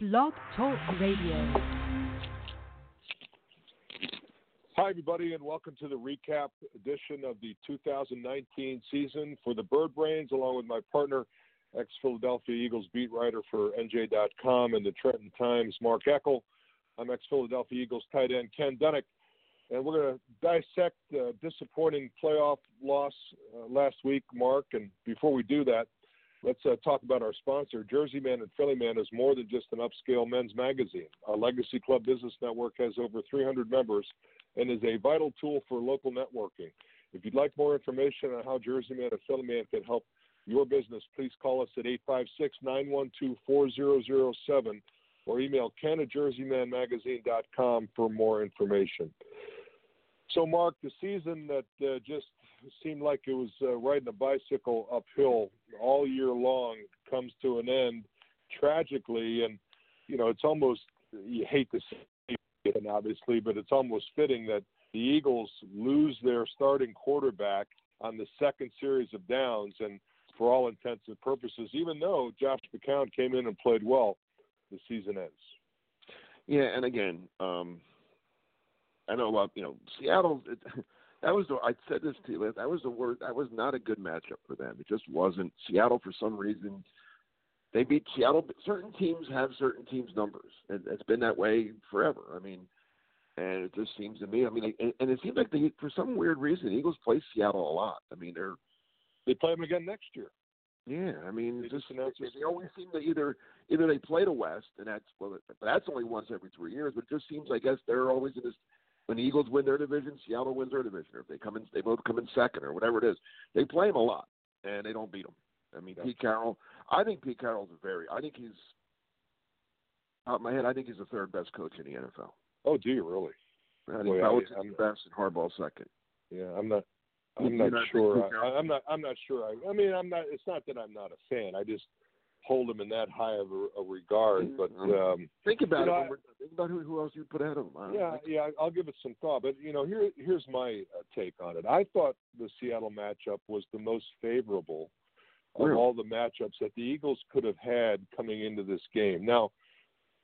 Blog Talk Radio. Hi, everybody, and welcome to the recap edition of the 2019 season for the Bird Brains, along with my partner, ex Philadelphia Eagles beat writer for NJ.com and the Trenton Times, Mark Eckel. I'm ex Philadelphia Eagles tight end Ken Dunek, and we're going to dissect the disappointing playoff loss uh, last week, Mark. And before we do that, let's uh, talk about our sponsor. Jersey Man and Philly Man is more than just an upscale men's magazine. Our Legacy Club Business Network has over 300 members and is a vital tool for local networking. If you'd like more information on how Jersey Man and Philly Man can help your business, please call us at 856 912 4007 or email ken at jerseymanmagazine.com for more information. So, Mark, the season that uh, just seemed like it was uh, riding a bicycle uphill all year long comes to an end tragically, and you know it's almost you hate to say it, obviously, but it's almost fitting that the Eagles lose their starting quarterback on the second series of downs, and for all intents and purposes, even though Josh McCown came in and played well, the season ends. Yeah, and again, um, I know about you know Seattle. It, that was the I said this to you. That was the word. That was not a good matchup for them. It just wasn't. Seattle for some reason they beat Seattle. Certain teams have certain teams' numbers, and it's been that way forever. I mean, and it just seems to me. I mean, and, and it seems like they, for some weird reason, Eagles play Seattle a lot. I mean, they're they play them again next year. Yeah, I mean, they just, just announced they, they always seem to either either they play the West, and that's well, that's only once every three years. But it just seems, I guess, they're always in this. When the Eagles win their division, Seattle wins their division. Or if they come in, they both come in second, or whatever it is. They play them a lot, and they don't beat them. I mean, Yeah. Pete Carroll. I think Pete Carroll's a very. I think he's out of my head. I think he's the third best coach in the NFL. Oh, do you really? I think Boy, I- Belichick's I'm- the best and Harbaugh second. Yeah, I'm not. I'm not not sure. I, I'm not. I'm not sure. I, I mean, I'm not. It's not that I'm not a fan. I just hold him in that high of a, a regard. But um, Think about You know, it. I- think about who, who else you put ahead of him. I yeah, think- yeah, I'll give it some thought. But you know, here, here's my uh, take on it. I thought the Seattle matchup was the most favorable of all the matchups that the Eagles could have had coming into this game. Now,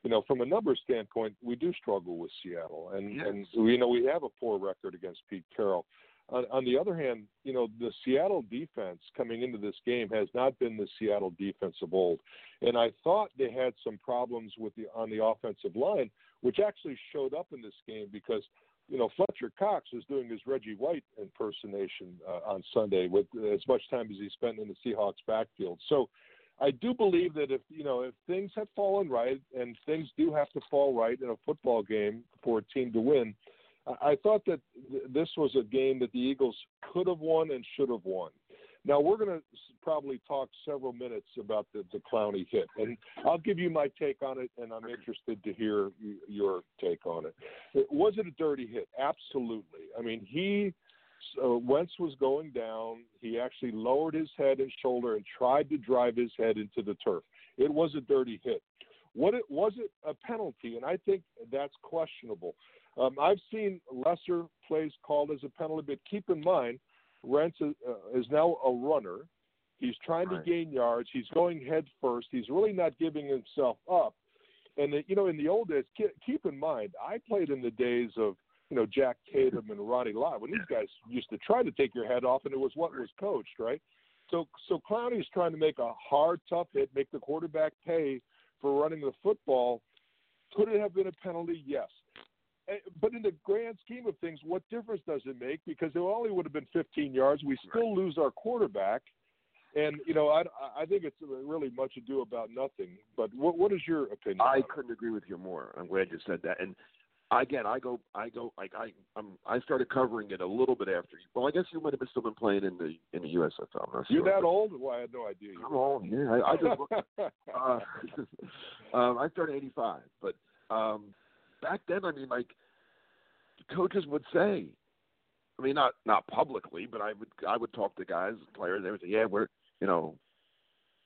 you know, from a numbers standpoint, we do struggle with Seattle, and Yes. and you know we have a poor record against Pete Carroll. On, on the other hand, you know the Seattle defense coming into this game has not been the Seattle defense of old, and I thought they had some problems with the on the offensive line, which actually showed up in this game because you know Fletcher Cox was doing his Reggie White impersonation uh, on Sunday with as much time as he spent in the Seahawks backfield. So I do believe that if you know if things have fallen right and things do have to fall right in a football game for a team to win, I, thought that th- this was a game that the Eagles could have won and should have won. Now we're going to probably talk several minutes about the, the Clowney hit, and I'll give you my take on it, and I'm interested to hear your take on it. Was it a dirty hit? Absolutely. I mean, he uh, Wentz was going down. He actually lowered his head and shoulder and tried to drive his head into the turf. It was a dirty hit. What it was it a penalty? And I think that's questionable. Um, I've seen lesser plays called as a penalty, but keep in mind, Wentz is, uh, is now a runner. He's trying Right. to gain yards. He's going head first. He's really not giving himself up. And uh, you know, in the old days, ke- keep in mind, I played in the days of you know Jack Tatum and Ronnie Lott when these guys used to try to take your head off, and it was what was coached, right? So, so Clowney's trying to make a hard, tough hit, make the quarterback pay for running the football. Could it have been a penalty? Yes. Eh, But in the grand scheme of things, what difference does it make? Because it only would have been 15 yards. We still lose our quarterback, and you know, I, I think it's really much ado about nothing. But what, what is your opinion? I couldn't agree with you more. I'm glad you said that. And again, I go, I go, like I, I'm, I started covering it a little bit after. you. Well, I guess you might have been still been playing in the in the USFL. I'm not You're sure. that old? Well, I had no idea. I'm old. Yeah, I, I just. uh, um, I started '85, but um, back then, I mean, like coaches would say, I mean, not not publicly, but I would I would talk to guys, players. They would say, "Yeah, we're you know,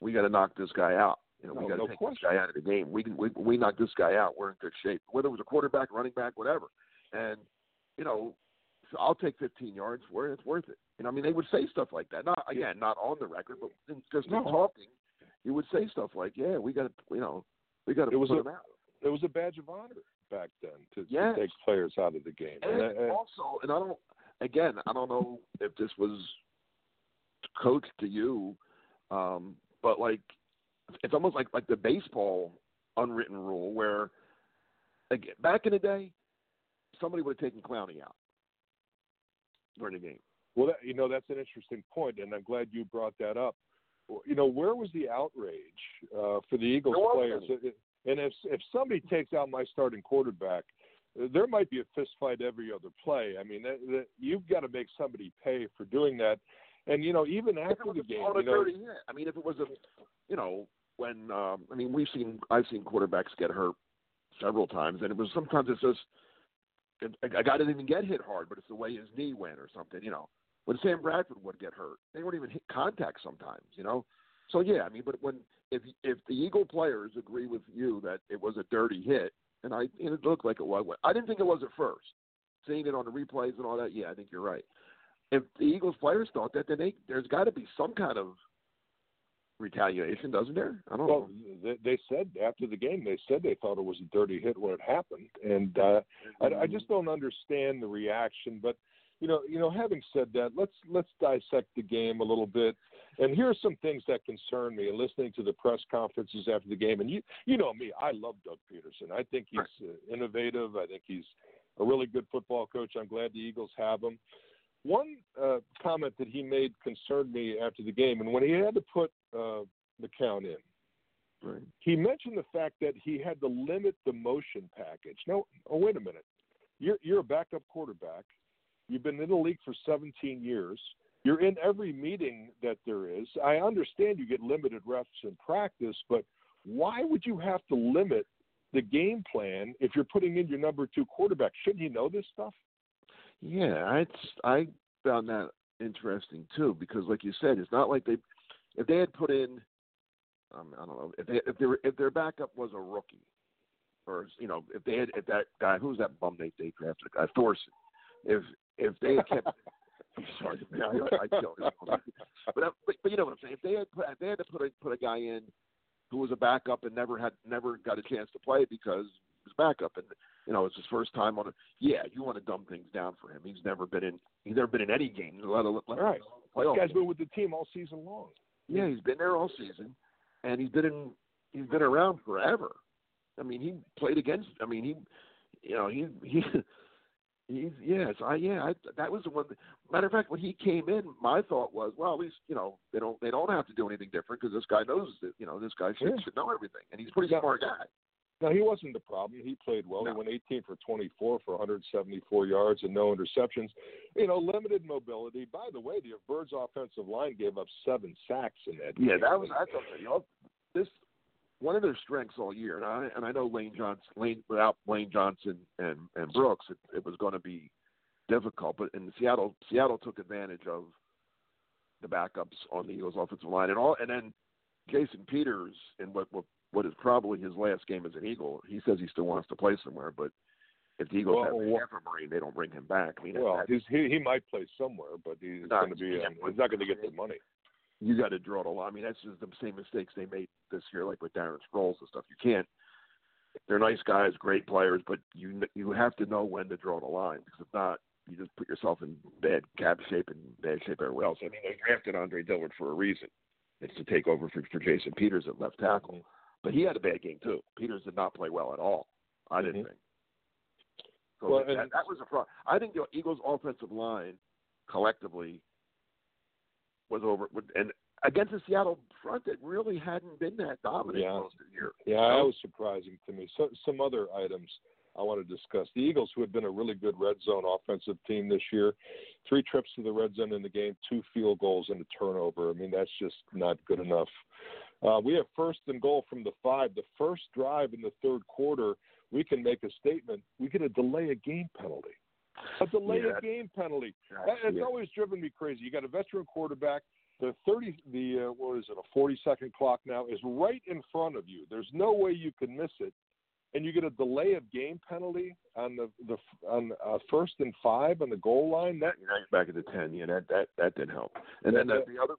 we got to knock this guy out. You know, we got to no take question. this guy out of the game. We can we we knock this guy out. We're in good shape. Whether it was a quarterback, running back, whatever. And you know, so I'll take 15 yards where it's worth it. You know, I mean, they would say stuff like that. Not again, not on the record, but in, just No. in talking, you would say stuff like, "Yeah, we got to, you know, We got to put a- them out. It was a badge of honor back then to, Yes. to take players out of the game. And uh, also, and I don't, again, I don't know if this was coached to you, um, but like, it's almost like like the baseball unwritten rule where, again, back in the day, somebody would have taken Clowney out during the game. Well, that, you know that's an interesting point, and I'm glad you brought that up. You know, where was the outrage uh, for the Eagles players? wasn't And if if somebody takes out my starting quarterback, there might be a fist fight every other play. I mean, that, that, you've got to make somebody pay for doing that. And you know, even after the game, you know, dirty. I mean, if it was a, you know, when um, I mean, we've seen I've seen quarterbacks get hurt several times, and it was sometimes it's just a, a guy didn't even get hit hard, but it's the way his knee went or something. You know, when Sam Bradford would get hurt, they weren't even hit contact sometimes. You know, so yeah, I mean, but when if if the Eagle players agree with you that it was a dirty hit, and I and it looked like it was, I didn't think it was at first. Seeing it on the replays and all that, yeah, I think you're right if the Eagles players thought that, then they, there's got to be some kind of retaliation, doesn't there? I don't well, know. they, they said after the game, they said they thought it was a dirty hit when it happened, and uh, I, I just don't understand the reaction. But you know, you know, having said that, let's let's dissect the game a little bit. And here are some things that concern me. Listening to the press conferences after the game, and you you know me, I love Doug Pederson. I think he's uh, innovative. I think he's a really good football coach. I'm glad the Eagles have him. One uh, comment that he made concerned me after the game, and when he had to put uh, McCown in, Right. he mentioned the fact that he had to limit the motion package. No, oh wait a minute. You're you're a backup quarterback. You've been in the league for 17 years. You're in every meeting that there is. I understand you get limited reps in practice, but why would you have to limit the game plan if you're putting in your number two quarterback? Shouldn't you know this stuff? Yeah, I I found that interesting too because, like you said, it's not like they if they had put in um, I don't know if they if they were, if their backup was a rookie or you know if they had if that guy who's that bum they they drafted uh, Thorson if if they had kept I'm sorry man, I, I one. but, uh, but but you know what I'm saying if they had put if they had to put a put a guy in who was a backup and never had never got a chance to play because he was backup and you know it's his first time on a yeah you want to dumb things down for him he's never been in he's never been in any game let alone let Right. This guy's been with the team all season long. yeah, he's been there all season, and he's been in. He's been around forever. I mean, he played against. I mean, he, you know, he he. He's yes, I yeah. I, that was the one. Matter of fact, when he came in, my thought was, well, at least you know they don't they don't have to do anything different because this guy knows that you know this guy should, Yeah. should know everything, and he's a pretty Yeah. smart guy. No, he wasn't the problem. He played well. No. He went 18 for 24 for 174 yards and no interceptions. You know, limited mobility. By the way, the Birds' offensive line gave up seven sacks in that. Yeah, game. that was I thought you know this one of their strengths all year, and I and I know Lane Johnson, Lane without Lane Johnson and and Brooks, it, it was going to be difficult. But in Seattle, Seattle took advantage of the backups on the Eagles' offensive line, and all, and then Jason Peters in what what what is probably his last game as an Eagle. He says he still wants to play somewhere, but if the Eagles Well, have wha- half a marine, they don't bring him back. I mean, Well, that- he's, he he might play somewhere, but he's going to be. um, he's not going to get the money. You got to draw the line. I mean, that's just the same mistakes they made this year, like with Darren Sproles and stuff. You can't. They're nice guys, great players, but you you have to know when to draw the line because if not, you just put yourself in bad cap shape and bad shape everywhere else. I mean, they drafted Andre Dillard for a reason. It's to take over for, for Jason Peters at left tackle, but he had a bad game too. Peters did not play well at all. I didn't Mhm. think. So Well, that, and- that was a problem. I think the Eagles' offensive line collectively was over, and against the Seattle front that really hadn't been that dominant Yeah. most of the year. Yeah, that was surprising to me. So, some other items I want to discuss. The Eagles, who had been a really good red zone offensive team this year, three trips to the red zone in the game, two field goals and a turnover. I mean, that's just not good enough. Uh, we have first and goal from the five. The first drive in the third quarter, we can make a statement. We get a delay a game penalty. A delay Yeah. a game penalty. That, it's yeah. always driven me crazy. You got a veteran quarterback. The thirty, the uh, what is it? A forty-second clock now is right in front of you. There's no way you can miss it, and you get a delay of game penalty on the the on uh, first and five on the goal line. That back at the ten. Yeah, that that that didn't help. And then the, the other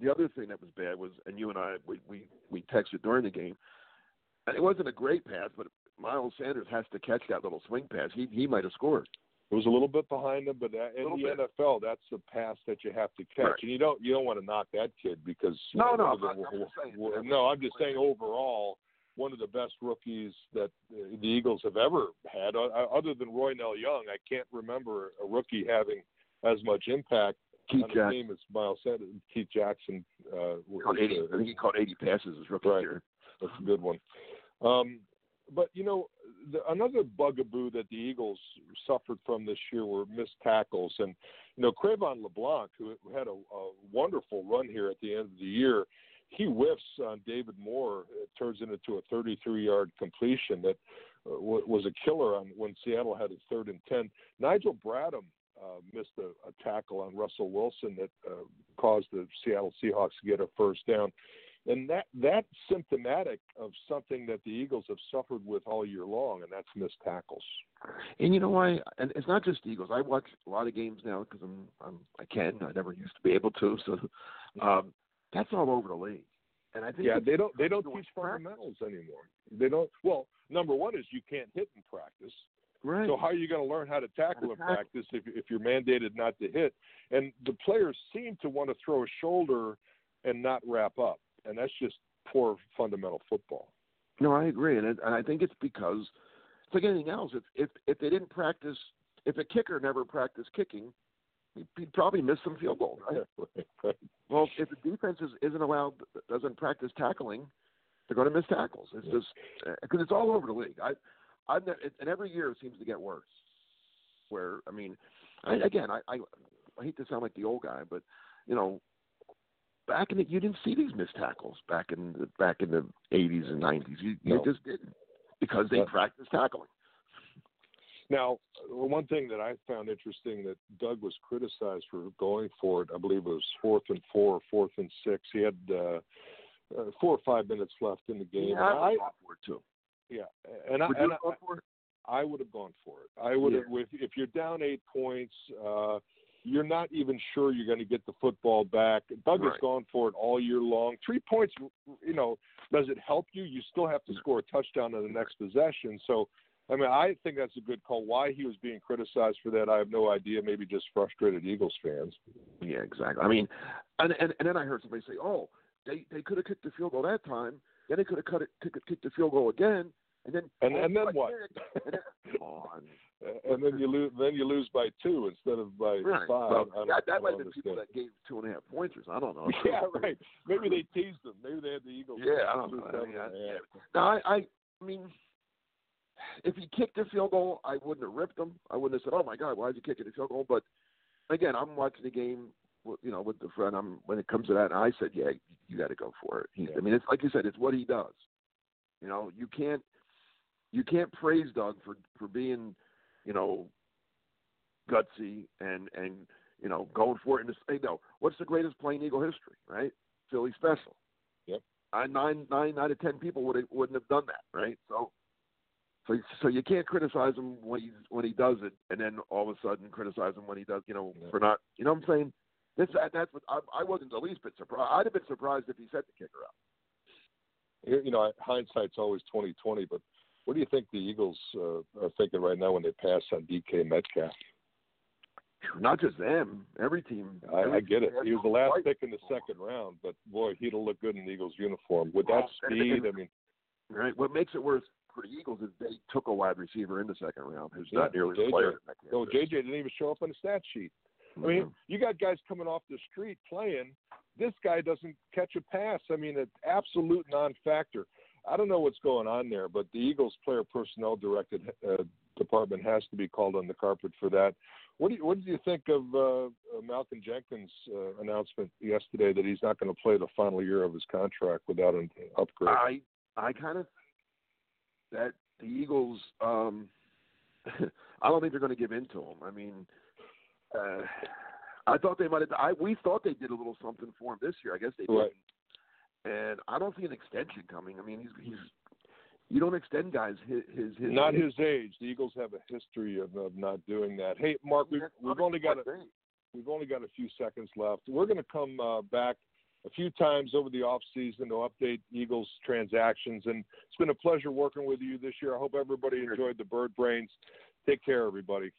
the other thing that was bad was, and you and I we we we texted during the game. And it wasn't a great pass, but Miles Sanders has to catch that little swing pass. He he might have scored. It was a little bit behind him, but in the bit. NFL, that's the pass that you have to catch, Right. and you don't you don't want to knock that kid because No, no, the- I'm not- I'm saying w- no, I'm just saying overall, one of the best rookies that uh, the Eagles have ever had, uh, other than Roynell Young. I can't remember a rookie having as much impact Keith on the team as Miles Sanders. Keith Jackson. Uh, caught 80. uh, I think he caught 80 passes his rookie Right. year. That's a good one. Um, but you know, the, another bugaboo that the Eagles suffered from this year were missed tackles, and you know, Cre'Von LeBlanc, who had a, a wonderful run here at the end of the year, he whiffs on David Moore. It turns it into a 33-yard completion that uh, was a killer on when Seattle had a third and ten. Nigel Bradham uh, missed a, a tackle on Russell Wilson that uh, caused the Seattle Seahawks to get a first down and that that's symptomatic of something that the Eagles have suffered with all year long, and that's missed tackles. And you know why? And it's not just Eagles. I watch a lot of games now because I'm, I'm I can. I never used to be able to. So um, that's all over the league. And I think Yeah, they don't they don't teach fundamentals anymore. They don't. Well, number one is you can't hit in practice. right. So how are you going to learn how to tackle in practice if if you're mandated not to hit? And the players seem to want to throw a shoulder and not wrap up, and that's just poor fundamental football. No, I agree, and it, and I think it's because it's like anything else. If if if they didn't practice, if a kicker never practiced kicking, he'd, he'd probably miss some field goals. Right? Well, if the defense is, isn't allowed, doesn't practice tackling, they're going to miss tackles. It's just eh, because it's all over the league. I, I've never, it, and every year it seems to get worse. Where I mean, I, again, I, I I hate to sound like the old guy, but you know, back in the you didn't see these missed tackles back in the back in the eighties and nineties. You you No. just didn't because they Yeah. practiced tackling. Now, one thing that I found interesting that Doug was criticized for going for it. I believe it was fourth and four, fourth and six. He had uh, uh, four or five minutes left in the game. Yeah, I I, for it too. yeah, and I, Would and I, for it? I would have gone for it. I would have. If, if you're down eight points, uh, you're not even sure you're going to get the football back. Doug has Right. gone for it all year long. Three points, you know, does it help you? You still have to score a touchdown in the next possession. So, I mean, I think that's a good call. Why he was being criticized for that, I have no idea. Maybe just frustrated Eagles fans. Yeah, exactly. I mean, and and, and then I heard somebody say, "Oh, they they could have kicked the field goal that time. Then they could have cut it, kicked the field goal again, and then And oh, and then what? And then, come on. and then you lose. Then you lose by two instead of by Right. five. Well, I don't- that that might have been people that gave two and a half pointers. I don't know. Yeah, right. Maybe they teased them. Maybe they had the Eagles. Yeah, I don't know. I mean, I- yeah. No, I, I, mean, if he kicked the field goal, I wouldn't have ripped him. I wouldn't have said, "Oh my God, why is he kicking the field goal?" But again, I'm watching the game, with- you know, with the friend. I'm when it comes to that, and I said, "Yeah, you got to go for it." He, Yeah. I mean, it's like you said, it's what he does. You know, you can't, you can't praise Doug for for being, you know, gutsy and and you know going for it. And say, no, what's the greatest play in Eagle history? Right, Philly special. Yep. I, nine nine out of ten people would wouldn't have done that, right? So, so so you can't criticize him when he when he does it, and then all of a sudden criticize him when he does, you know, Yeah. for not, you know what I'm saying? This that, that's what I, I wasn't the least bit surprised. I'd have been surprised if he set the kicker up. you you know, hindsight's always twenty twenty. But what do you think the Eagles uh, are thinking right now when they pass on DK Metcalf? Not just them, every team. I, every I get it. team has He was the last fight. pick in the second round, but boy, he'd have looked good in the Eagles uniform with that Well, speed. I mean, Right. What makes it worse for the Eagles is they took a wide receiver in the second round who's Yeah, not nearly JJ. the player no. JJ didn't even show up on the stat sheet. I mean, Mhm. you got guys coming off the street playing. This guy doesn't catch a pass. I mean, it's absolute non-factor. I don't know what's going on there, but the Eagles player personnel directed uh, department has to be called on the carpet for that. What do you, what did you think of uh, uh, Malcolm Jenkins' uh, announcement yesterday that he's not going to play the final year of his contract without an upgrade? I I kind of that the Eagles. um I don't think they're going to give in to him. I mean, uh, I thought they might have. I we thought they did a little something for him this year. I guess they didn't. Right. And I don't see an extension coming. I mean, he's he's. You don't extend guys his his, his not his age. The Eagles have a history of, of not doing that. Hey, Mark, we've, we've only got a. We've only got a few seconds left. We're going to come uh, back a few times over the off season to update Eagles transactions, and it's been a pleasure working with you this year. I hope everybody enjoyed the Bird Brains. Take care, everybody.